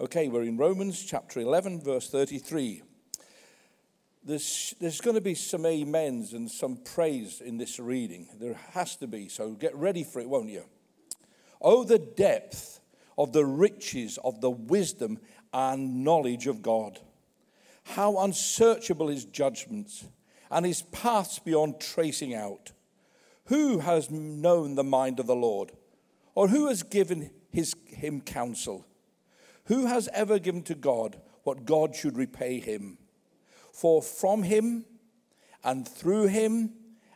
Okay, we're in Romans chapter 11, verse 33. There's, there's going to be some amens and some praise in this reading. There has to be, so get ready for it, won't you? Oh, the depth of the riches of the wisdom and knowledge of God. How unsearchable his judgments and his paths beyond tracing out. Who has known the mind of the Lord? Or who has given his, him counsel? Who has ever given to God what God should repay him? For from him and through him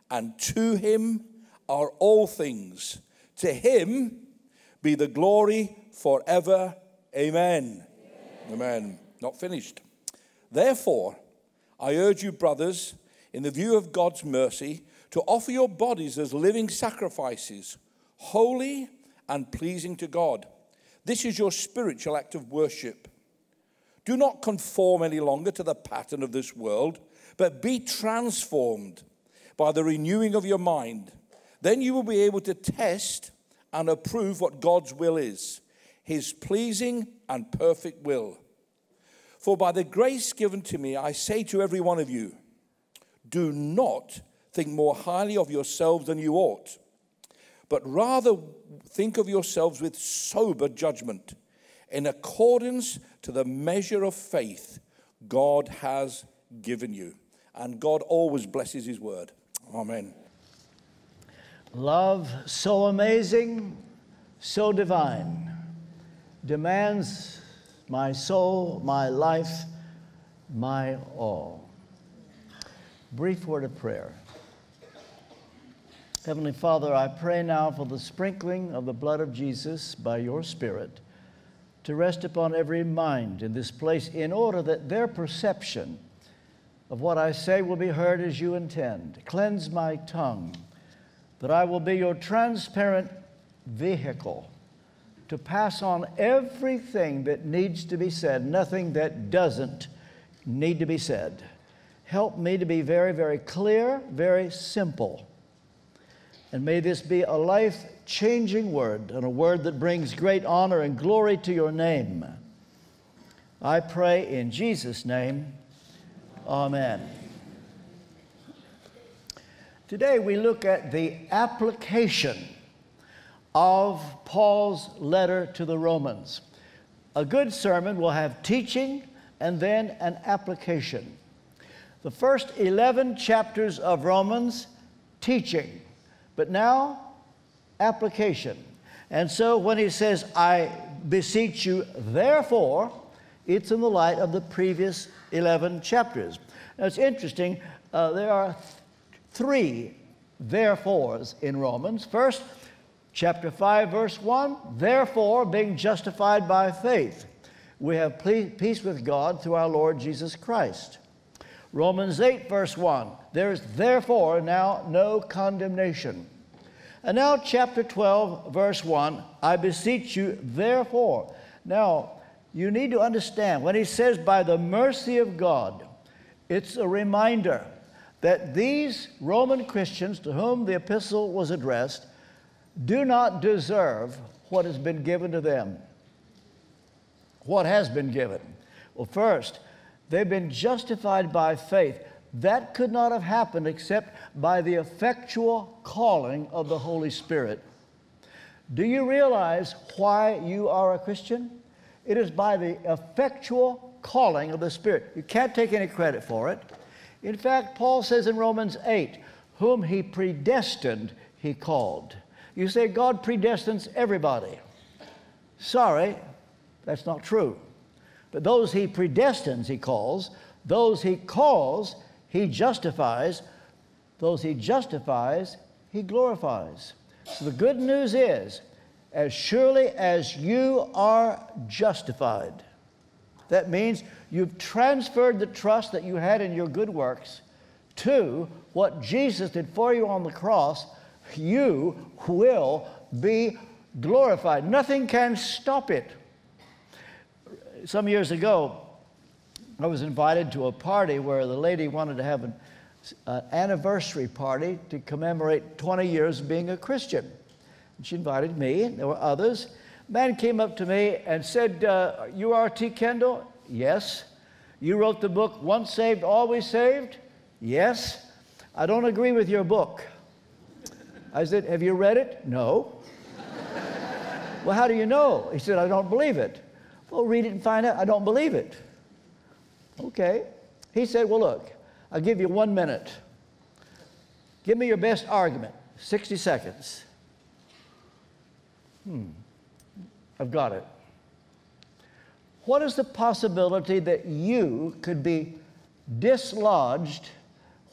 and to him are all things. To him be the glory forever. Amen. Amen. Amen. Not finished. Therefore, I urge you, brothers, in the view of God's mercy, to offer your bodies as living sacrifices, holy and pleasing to God this is your spiritual act of worship. Do not conform any longer to the pattern of this world, but be transformed by the renewing of your mind. Then you will be able to test and approve what God's will is, his pleasing and perfect will. For by the grace given to me, I say to every one of you, do not think more highly of yourselves than you ought but rather think of yourselves with sober judgment, in accordance to the measure of faith God has given you. And God always blesses His word. Amen. Love so amazing, so divine, demands my soul, my life, my all. Brief word of prayer. Heavenly Father, I pray now for the sprinkling of the blood of Jesus by your Spirit to rest upon every mind in this place in order that their perception of what I say will be heard as you intend. Cleanse my tongue, that I will be your transparent vehicle to pass on everything that needs to be said, nothing that doesn't need to be said. Help me to be very, very clear, very simple and may this be a life changing word and a word that brings great honor and glory to your name. I pray in Jesus' name. Amen. Today we look at the application of Paul's letter to the Romans. A good sermon will have teaching and then an application. The first 11 chapters of Romans, teaching. But now, application. And so when he says, I beseech you, therefore, it's in the light of the previous 11 chapters. Now it's interesting, uh, there are th- three therefores in Romans. First, chapter 5, verse 1 Therefore, being justified by faith, we have ple- peace with God through our Lord Jesus Christ. Romans 8, verse 1 There is therefore now no condemnation. And now, chapter 12, verse 1 I beseech you, therefore. Now, you need to understand when he says, by the mercy of God, it's a reminder that these Roman Christians to whom the epistle was addressed do not deserve what has been given to them. What has been given? Well, first, they've been justified by faith. That could not have happened except by the effectual calling of the Holy Spirit. Do you realize why you are a Christian? It is by the effectual calling of the Spirit. You can't take any credit for it. In fact, Paul says in Romans 8, whom he predestined, he called. You say God predestines everybody. Sorry, that's not true. But those he predestines, he calls. Those he calls, he justifies. Those he justifies, he glorifies. So the good news is, as surely as you are justified, that means you've transferred the trust that you had in your good works to what Jesus did for you on the cross, you will be glorified. Nothing can stop it. Some years ago, I was invited to a party where the lady wanted to have an uh, anniversary party to commemorate 20 years of being a Christian. And she invited me, and there were others. Man came up to me and said, uh, You are T. Kendall? Yes. You wrote the book Once Saved, Always Saved? Yes. I don't agree with your book. I said, Have you read it? No. well, how do you know? He said, I don't believe it. Well, read it and find out. I don't believe it. Okay. He said, Well, look, I'll give you one minute. Give me your best argument. 60 seconds. Hmm. I've got it. What is the possibility that you could be dislodged?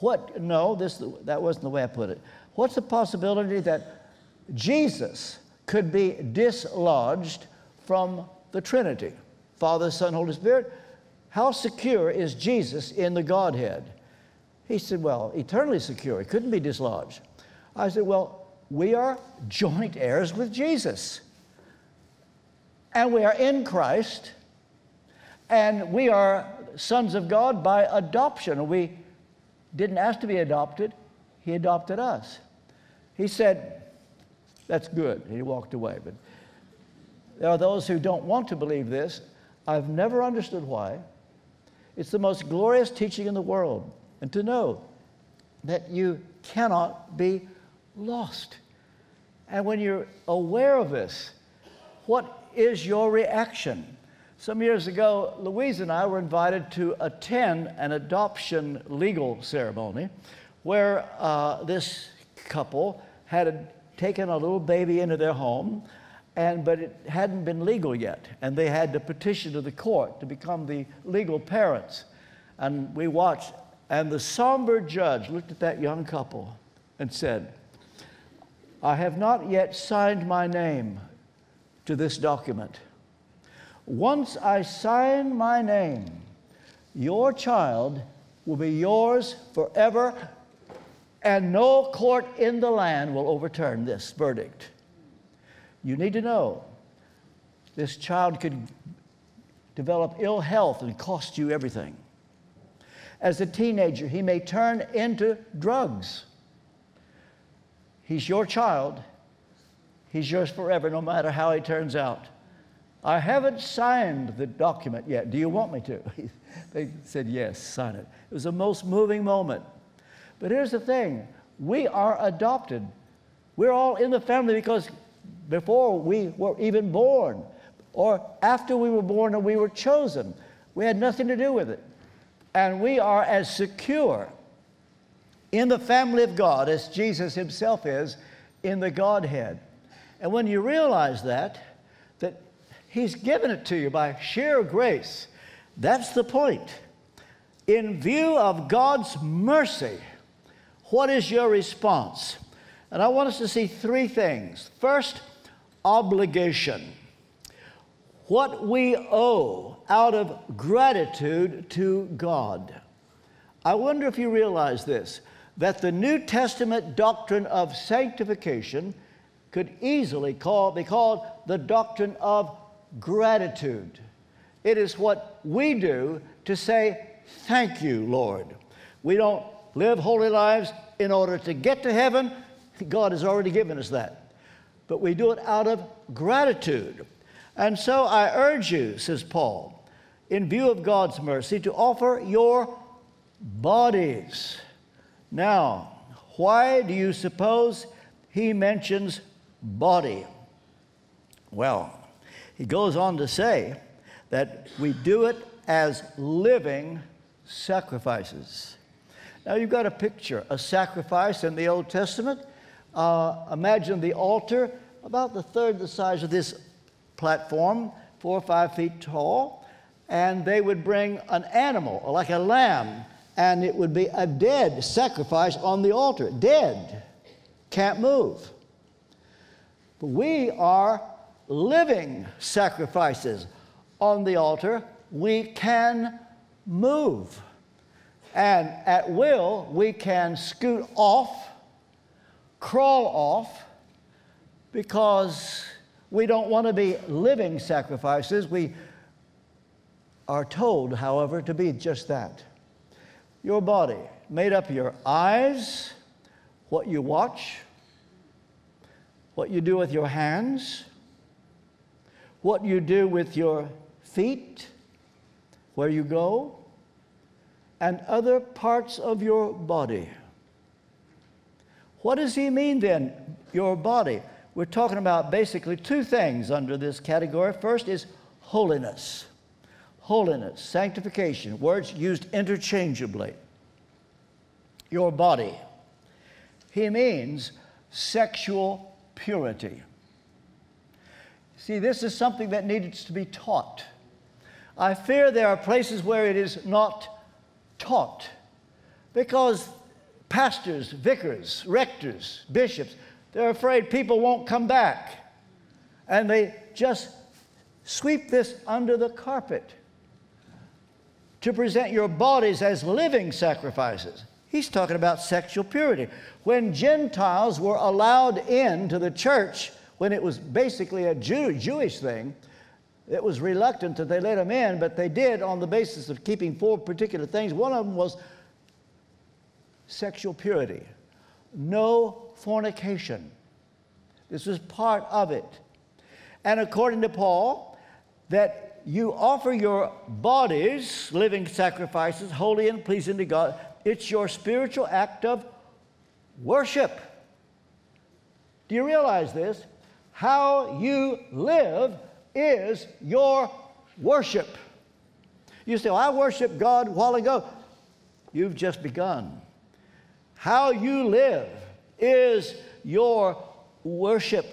What? No, this, that wasn't the way I put it. What's the possibility that Jesus could be dislodged from the Trinity? Father, Son, Holy Spirit. How secure is Jesus in the Godhead? He said, Well, eternally secure. He couldn't be dislodged. I said, Well, we are joint heirs with Jesus. And we are in Christ. And we are sons of God by adoption. We didn't ask to be adopted, He adopted us. He said, That's good. He walked away. But there are those who don't want to believe this. I've never understood why. It's the most glorious teaching in the world. And to know that you cannot be lost. And when you're aware of this, what is your reaction? Some years ago, Louise and I were invited to attend an adoption legal ceremony where uh, this couple had taken a little baby into their home, and, but it hadn't been legal yet. And they had to petition to the court to become the legal parents. And we watched, and the somber judge looked at that young couple and said, I have not yet signed my name to this document. Once I sign my name, your child will be yours forever, and no court in the land will overturn this verdict. You need to know this child could develop ill health and cost you everything. As a teenager, he may turn into drugs. He's your child. He's yours forever, no matter how he turns out. I haven't signed the document yet. Do you want me to? they said, Yes, sign it. It was a most moving moment. But here's the thing we are adopted. We're all in the family because before we were even born, or after we were born and we were chosen, we had nothing to do with it. And we are as secure in the family of God as Jesus himself is in the Godhead. And when you realize that, that He's given it to you by sheer grace. That's the point. In view of God's mercy, what is your response? And I want us to see three things. First, obligation. What we owe out of gratitude to God. I wonder if you realize this that the New Testament doctrine of sanctification could easily call, be called the doctrine of gratitude. It is what we do to say, Thank you, Lord. We don't live holy lives in order to get to heaven. God has already given us that. But we do it out of gratitude. And so I urge you, says Paul, in view of God's mercy, to offer your bodies. Now, why do you suppose he mentions body? Well, he goes on to say that we do it as living sacrifices. Now, you've got a picture, a sacrifice in the Old Testament. Uh, imagine the altar, about the third the size of this platform, four or five feet tall, and they would bring an animal, like a lamb, and it would be a dead sacrifice on the altar. Dead. Can't move. But we are living sacrifices on the altar, we can move. And at will, we can scoot off, crawl off, because we don't want to be living sacrifices. We are told, however, to be just that. Your body, made up your eyes, what you watch, what you do with your hands, what you do with your feet, where you go, and other parts of your body. What does he mean then, your body? We're talking about basically two things under this category. First is holiness. Holiness, sanctification, words used interchangeably. Your body. He means sexual purity. See, this is something that needs to be taught. I fear there are places where it is not taught because pastors, vicars, rectors, bishops, they're afraid people won't come back. And they just sweep this under the carpet to present your bodies as living sacrifices. He's talking about sexual purity. When Gentiles were allowed into the church, when it was basically a Jew, Jewish thing, it was reluctant that they let them in, but they did on the basis of keeping four particular things. One of them was sexual purity, no fornication. This is part of it. And according to Paul, that you offer your bodies, living sacrifices, holy and pleasing to God. It's your spiritual act of worship. Do you realize this? How you live is your worship. You say, well, I worship God a while ago. You've just begun. How you live is your worship.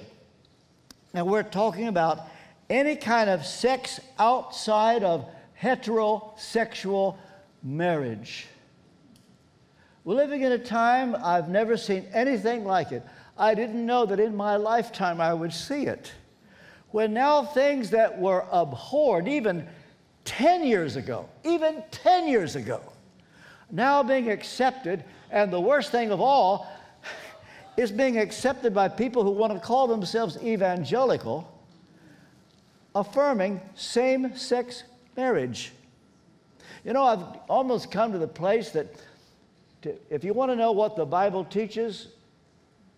And we're talking about any kind of sex outside of heterosexual marriage. We're living in a time I've never seen anything like it. I didn't know that in my lifetime I would see it. When now things that were abhorred even 10 years ago, even 10 years ago, now being accepted, and the worst thing of all is being accepted by people who want to call themselves evangelical, affirming same sex marriage. You know, I've almost come to the place that to, if you want to know what the Bible teaches,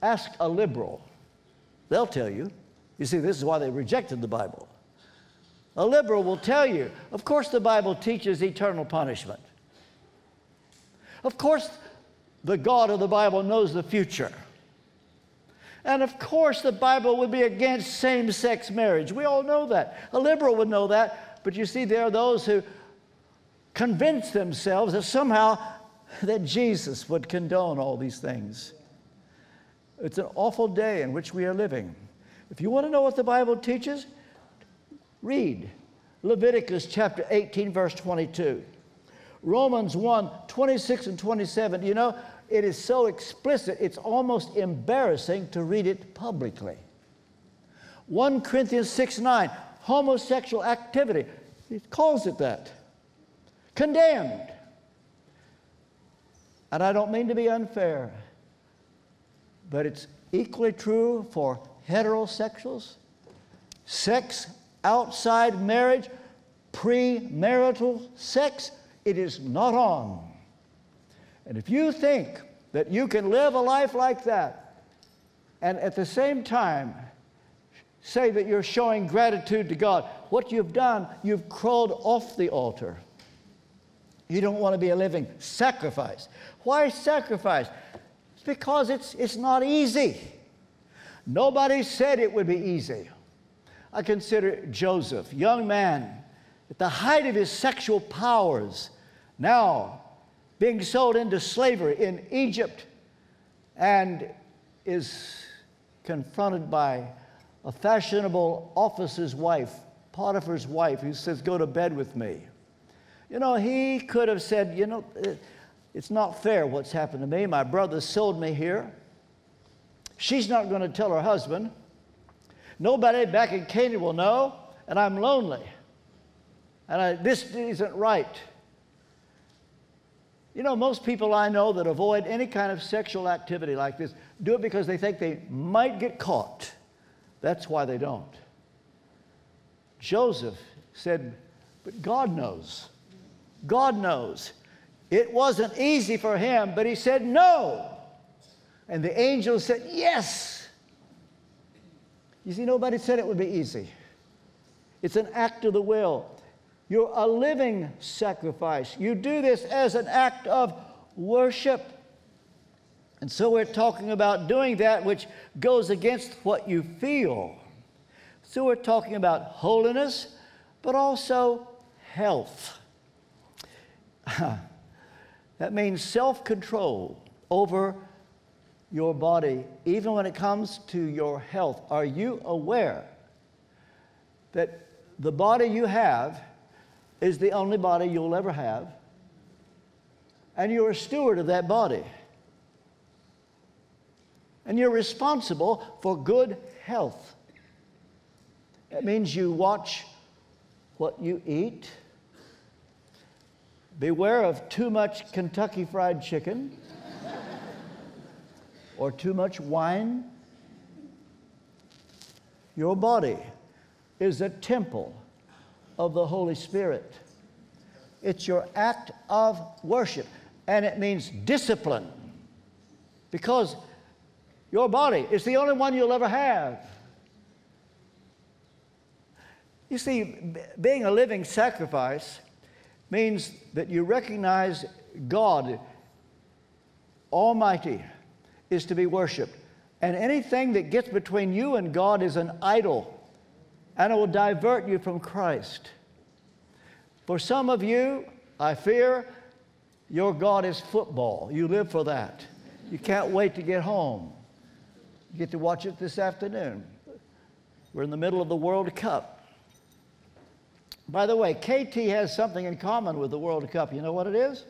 ask a liberal. They'll tell you. You see, this is why they rejected the Bible. A liberal will tell you, of course, the Bible teaches eternal punishment. Of course, the God of the Bible knows the future. And of course, the Bible would be against same sex marriage. We all know that. A liberal would know that. But you see, there are those who convince themselves that somehow that Jesus would condone all these things. It's an awful day in which we are living. If you want to know what the Bible teaches, read Leviticus chapter 18, verse 22. Romans 1, 26 and 27. You know, it is so explicit, it's almost embarrassing to read it publicly. 1 Corinthians 6 9, homosexual activity. It calls it that. Condemned. And I don't mean to be unfair, but it's equally true for heterosexuals. Sex outside marriage, premarital sex, it is not on. And if you think that you can live a life like that and at the same time say that you're showing gratitude to God, what you've done, you've crawled off the altar. You don't want to be a living sacrifice. Why sacrifice? It's because it's, it's not easy. Nobody said it would be easy. I consider Joseph, young man, at the height of his sexual powers, now being sold into slavery in Egypt and is confronted by a fashionable officer's wife, Potiphar's wife, who says, Go to bed with me. You know, he could have said, You know, eh, it's not fair what's happened to me. My brother sold me here. She's not going to tell her husband. Nobody back in Canaan will know, and I'm lonely. And I, this isn't right. You know, most people I know that avoid any kind of sexual activity like this do it because they think they might get caught. That's why they don't. Joseph said, But God knows. God knows. It wasn't easy for him, but he said no. And the angel said, Yes. You see, nobody said it would be easy. it's an act of the will. You're a living sacrifice. You do this as an act of worship. And so we're talking about doing that which goes against what you feel. So we're talking about holiness, but also health. that means self control over your body, even when it comes to your health. Are you aware that the body you have is the only body you'll ever have? And you're a steward of that body. And you're responsible for good health. That means you watch what you eat. Beware of too much Kentucky Fried Chicken or too much wine. Your body is a temple of the Holy Spirit. It's your act of worship, and it means discipline because your body is the only one you'll ever have. You see, being a living sacrifice means that you recognize God Almighty is to be worshiped. And anything that gets between you and God is an idol, and it will divert you from Christ. For some of you, I fear, your God is football. You live for that. You can't wait to get home. You get to watch it this afternoon. We're in the middle of the World Cup. By the way, KT has something in common with the World Cup. You know what it is?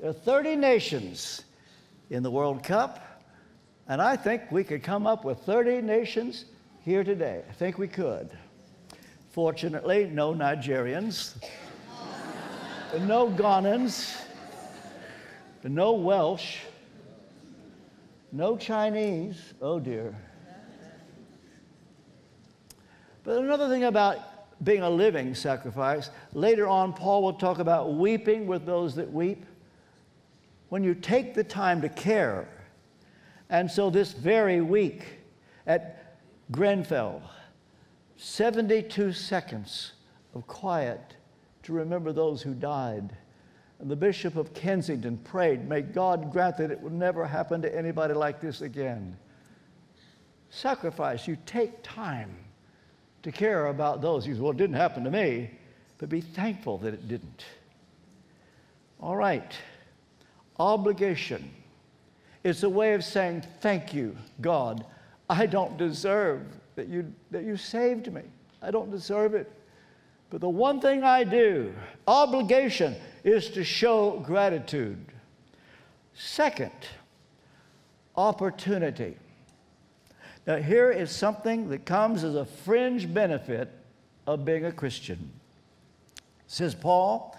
There are 30 nations in the World Cup, and I think we could come up with 30 nations here today. I think we could. Fortunately, no Nigerians, no Ghanaians, no Welsh, no Chinese. Oh dear. But another thing about being a living sacrifice. Later on, Paul will talk about weeping with those that weep. When you take the time to care. And so, this very week at Grenfell, 72 seconds of quiet to remember those who died. And the Bishop of Kensington prayed, May God grant that it will never happen to anybody like this again. Sacrifice, you take time to care about those. You say, well, it didn't happen to me, but be thankful that it didn't. All right. Obligation. It's a way of saying, thank you, God. I don't deserve that you, that you saved me. I don't deserve it. But the one thing I do, obligation, is to show gratitude. Second, opportunity. Now, here is something that comes as a fringe benefit of being a Christian. Says Paul,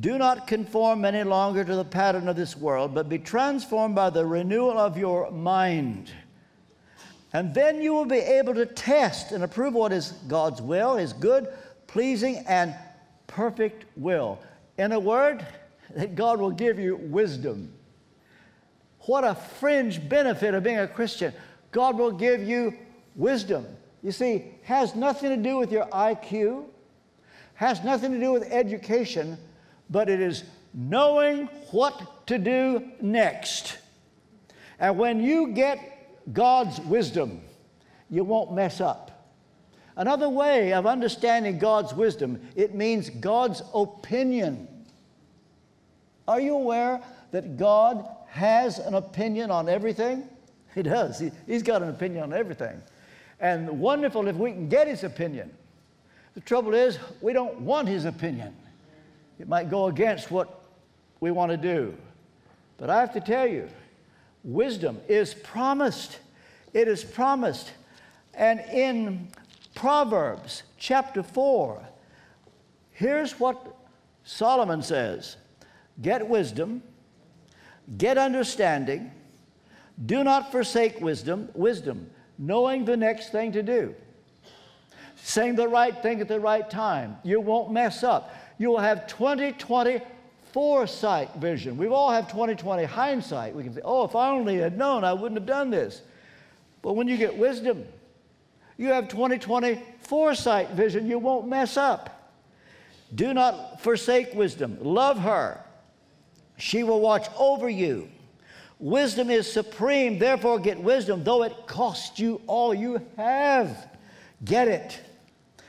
do not conform any longer to the pattern of this world, but be transformed by the renewal of your mind. And then you will be able to test and approve what is God's will, His good, pleasing, and perfect will. In a word, that God will give you wisdom. What a fringe benefit of being a Christian. God will give you wisdom. You see, has nothing to do with your IQ, has nothing to do with education, but it is knowing what to do next. And when you get God's wisdom, you won't mess up. Another way of understanding God's wisdom, it means God's opinion. Are you aware that God has an opinion on everything? He does. He, he's got an opinion on everything. And wonderful if we can get his opinion. The trouble is, we don't want his opinion. It might go against what we want to do. But I have to tell you, wisdom is promised. It is promised. And in Proverbs chapter 4, here's what Solomon says Get wisdom, get understanding do not forsake wisdom, wisdom, knowing the next thing to do. Saying the right thing at the right time. You won't mess up. You will have 2020 foresight vision. We've all have 2020 hindsight. We can say, oh, if I only had known, I wouldn't have done this. But when you get wisdom, You have 2020 foresight vision. You won't mess up. Do not forsake wisdom. Love her. She will watch over you. Wisdom is supreme, therefore get wisdom, though it cost you all you have. Get it.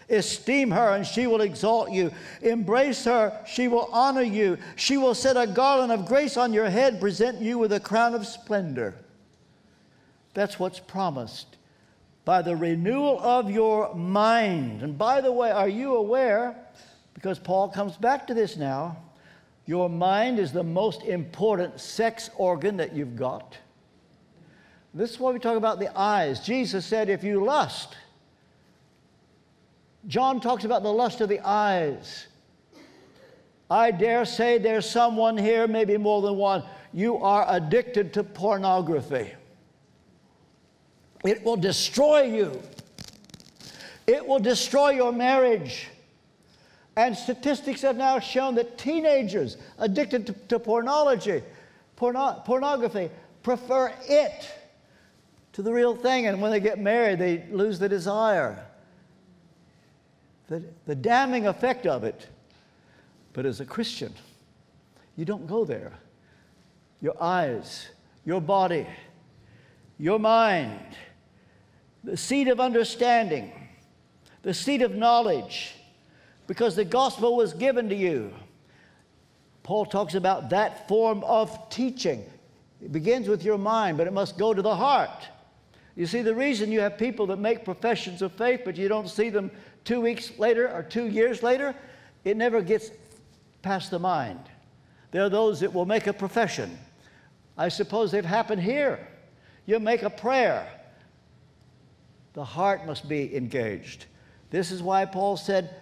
Esteem her, and she will exalt you. Embrace her, she will honor you. She will set a garland of grace on your head, present you with a crown of splendor. That's what's promised by the renewal of your mind. And by the way, are you aware? Because Paul comes back to this now. Your mind is the most important sex organ that you've got. This is why we talk about the eyes. Jesus said, if you lust, John talks about the lust of the eyes. I dare say there's someone here, maybe more than one, you are addicted to pornography. It will destroy you, it will destroy your marriage. And statistics have now shown that teenagers addicted to, to pornology, porno, pornography, prefer it to the real thing. And when they get married, they lose the desire. The, the damning effect of it. But as a Christian, you don't go there. Your eyes, your body, your mind, the seat of understanding, the seat of knowledge, because the gospel was given to you. Paul talks about that form of teaching. It begins with your mind, but it must go to the heart. You see, the reason you have people that make professions of faith, but you don't see them two weeks later or two years later, it never gets past the mind. There are those that will make a profession. I suppose they've happened here. You make a prayer. The heart must be engaged. This is why Paul said,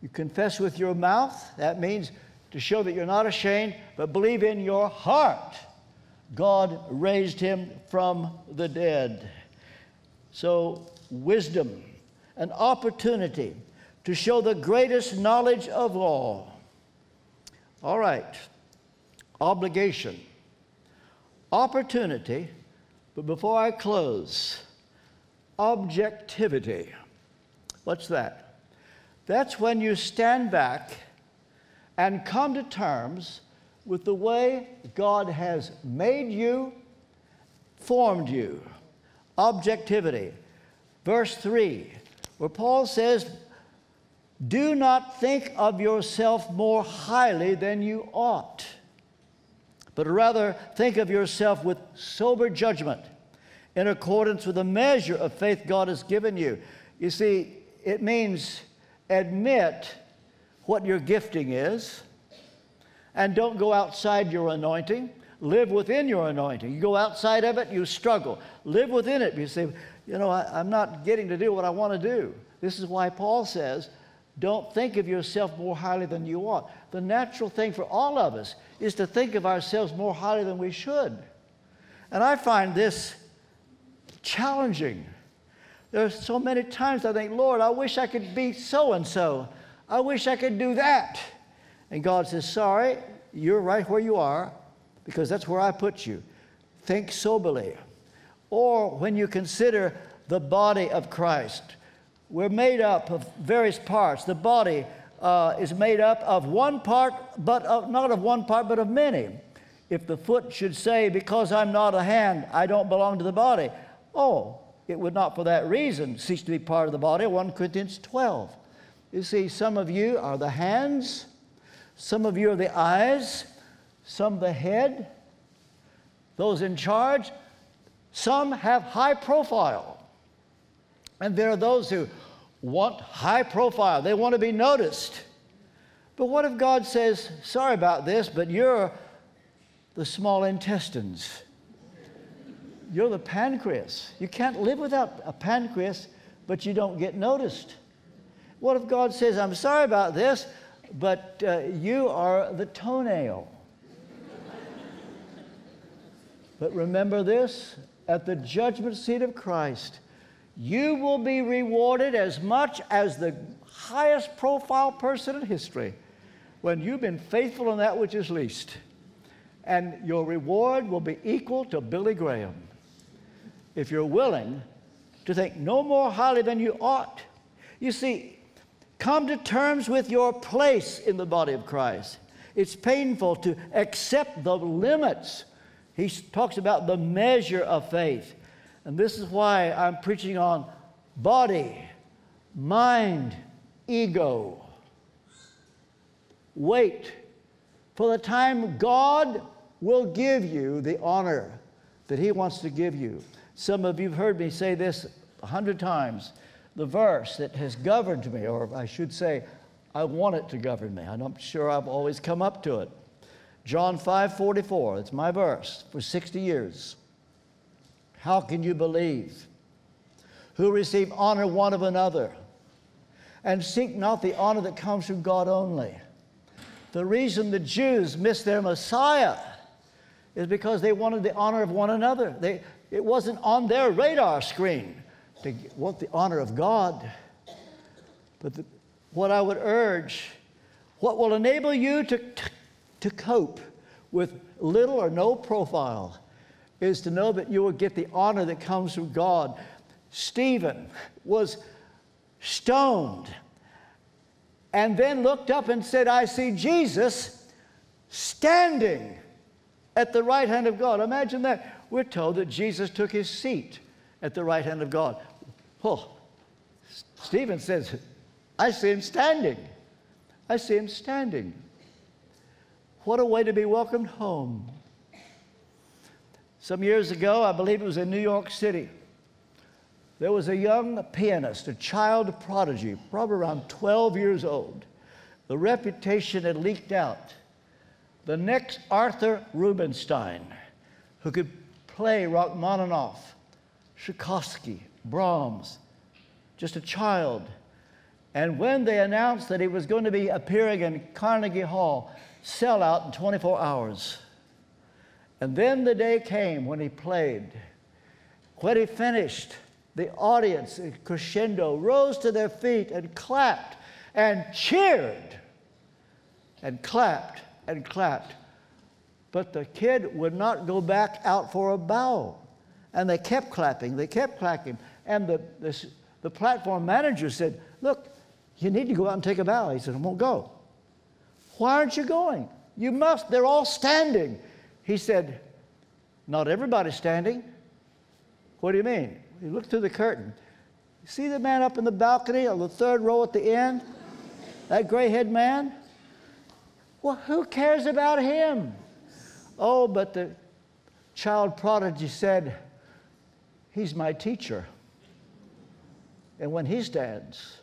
You confess with your mouth. That means to show that you're not ashamed, but believe in your heart. God raised him from the dead. So, wisdom, an opportunity to show the greatest knowledge of all. All right, obligation, opportunity, but before I close, objectivity. What's that? That's when you stand back and come to terms with the way God has made you, formed you. Objectivity. Verse 3, where Paul says, Do not think of yourself more highly than you ought, but rather think of yourself with sober judgment in accordance with the measure of faith God has given you. You see, it means admit what your gifting is and don't go outside your anointing. Live within your anointing. You go outside of it, you struggle. Live within it. You say, you know, I, am not getting to do what I want to do. This is why Paul says, don't think of yourself more highly than you ought. The natural thing for all of us is to think of ourselves more highly than we should. And I find this challenging. There are so many times I think, Lord, I wish I could be so and so. I wish I could do that. And God says, Sorry, you're right where you are because that's where I put you. Think soberly. Or when you consider the body of Christ, we're made up of various parts. The body uh, is made up of one part, but of, not of one part, but of many. If the foot should say, Because I'm not a hand, I don't belong to the body, Oh, it would not for that reason cease to be part of the body. 1 Corinthians 12. You see, some of you are the hands, some of you are the eyes, some the head, those in charge. Some have high profile. And there are those who want high profile, they want to be noticed. But what if God says, sorry about this, but you're the small intestines? You're the pancreas. You can't live without a pancreas, but you don't get noticed. What if God says, I'm sorry about this, but uh, you are the toenail? But remember this at the judgment seat of Christ, you will be rewarded as much as the highest profile person in history when you've been faithful in that which is least. And your reward will be equal to Billy Graham if you're willing to think no more highly than you ought. You see, come to terms with your place in the body of Christ. It's painful to accept the limits. He talks about the measure of faith. And this is why I'm preaching on body, mind, ego. Wait for the time God will give you the honor that He wants to give you. Some of you have heard me say this a hundred times. The verse that has governed me, or I should say, I want it to govern me. I'm sure I've always come up to it. John 5 44, it's my verse for 60 years. How can you believe? Who receive honor one of another and seek not the honor that comes from God only. The reason the Jews missed their Messiah is because they wanted the honor of one another. They, it wasn't on their radar screen to want the honor of God. But the, what I would urge, what will enable you to, to cope with little or no profile, is to know that you will get the honor that comes from God. Stephen was stoned and then looked up and said, I see Jesus standing at the right hand of God. Imagine that. We're told that Jesus took his seat at the right hand of God. Oh, Stephen says, I see him standing. I see him standing. What a way to be welcomed home. Some years ago, I believe it was in New York City, there was a young pianist, a child prodigy, probably around 12 years old. The reputation had leaked out. The next Arthur Rubinstein, who could play Rachmaninoff, Tchaikovsky, Brahms, just a child. And when they announced that he was going to be appearing in Carnegie Hall, sell out in 24 hours. And then the day came when he played. When he finished, the audience, crescendo, rose to their feet and clapped and cheered and clapped and clapped. But the kid would not go back out for a bow. And they kept clapping, they kept clapping. And the, the, the platform manager said, Look, you need to go out and take a bow. He said, I won't go. Why aren't you going? You must. They're all standing. He said, Not everybody's standing. What do you mean? He looked through the curtain. See the man up in the balcony on the third row at the end? That gray head man? Well, who cares about him? Oh, but the child prodigy said, He's my teacher. And when he stands,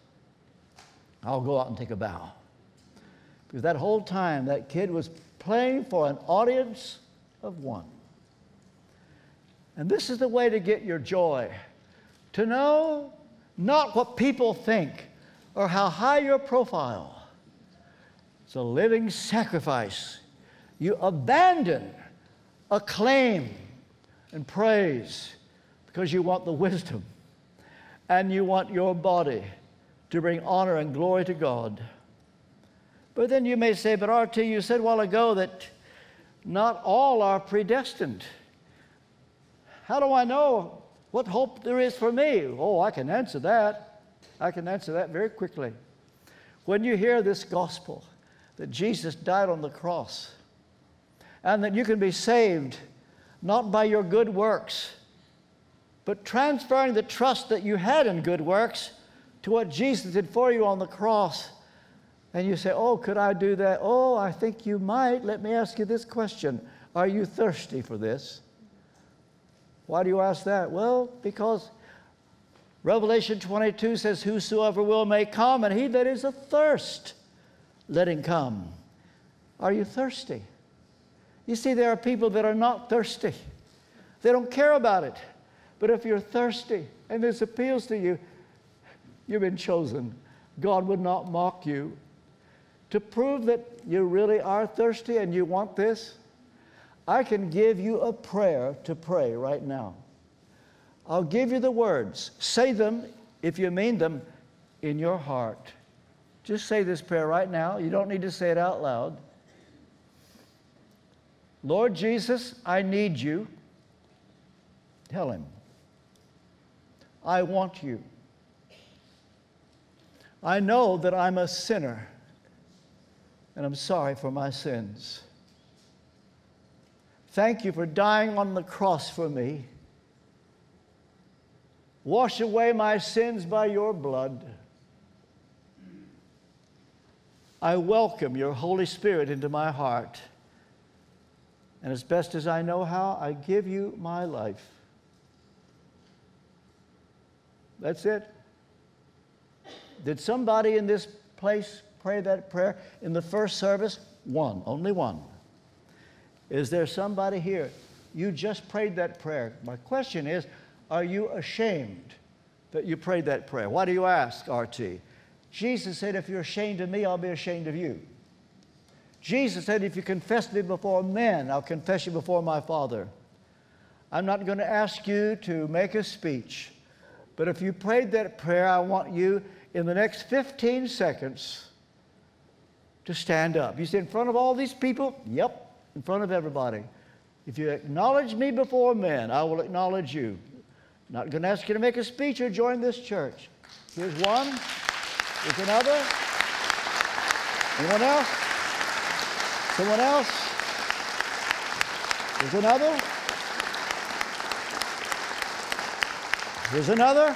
I'll go out and take a bow. Because that whole time, that kid was playing for an audience of one. And this is the way to get your joy to know not what people think or how high your profile. It's a living sacrifice. You abandon acclaim and praise because you want the wisdom and you want your body to bring honor and glory to God. But then you may say, but RT, you said a while ago that not all are predestined. How do I know what hope there is for me? Oh, I can answer that. I can answer that very quickly. When you hear this gospel that Jesus died on the cross and that you can be saved not by your good works, but transferring the trust that you had in good works to what Jesus did for you on the cross. And you say, Oh, could I do that? Oh, I think you might. Let me ask you this question Are you thirsty for this? Why do you ask that? Well, because Revelation 22 says, Whosoever will may come, and he that is athirst, let him come. Are you thirsty? You see, there are people that are not thirsty, they don't care about it. But if you're thirsty and this appeals to you, you've been chosen. God would not mock you. To prove that you really are thirsty and you want this, I can give you a prayer to pray right now. I'll give you the words. Say them if you mean them in your heart. Just say this prayer right now. You don't need to say it out loud. Lord Jesus, I need you. Tell him. I want you. I know that I'm a sinner and I'm sorry for my sins. Thank you for dying on the cross for me. Wash away my sins by your blood. I welcome your Holy Spirit into my heart. And as best as I know how, I give you my life. That's it. Did somebody in this place pray that prayer in the first service? One, only one. Is there somebody here? You just prayed that prayer. My question is Are you ashamed that you prayed that prayer? Why do you ask, RT? Jesus said, If you're ashamed of me, I'll be ashamed of you. Jesus said, If you confess me before men, I'll confess you before my Father. I'm not going to ask you to make a speech, but if you prayed that prayer, I want you in the next 15 seconds to stand up. You say, In front of all these people? Yep, in front of everybody. If you acknowledge me before men, I will acknowledge you. Not going to ask you to make a speech or join this church. Here's one. Here's another. Anyone else? Someone else? Here's another. Here's another.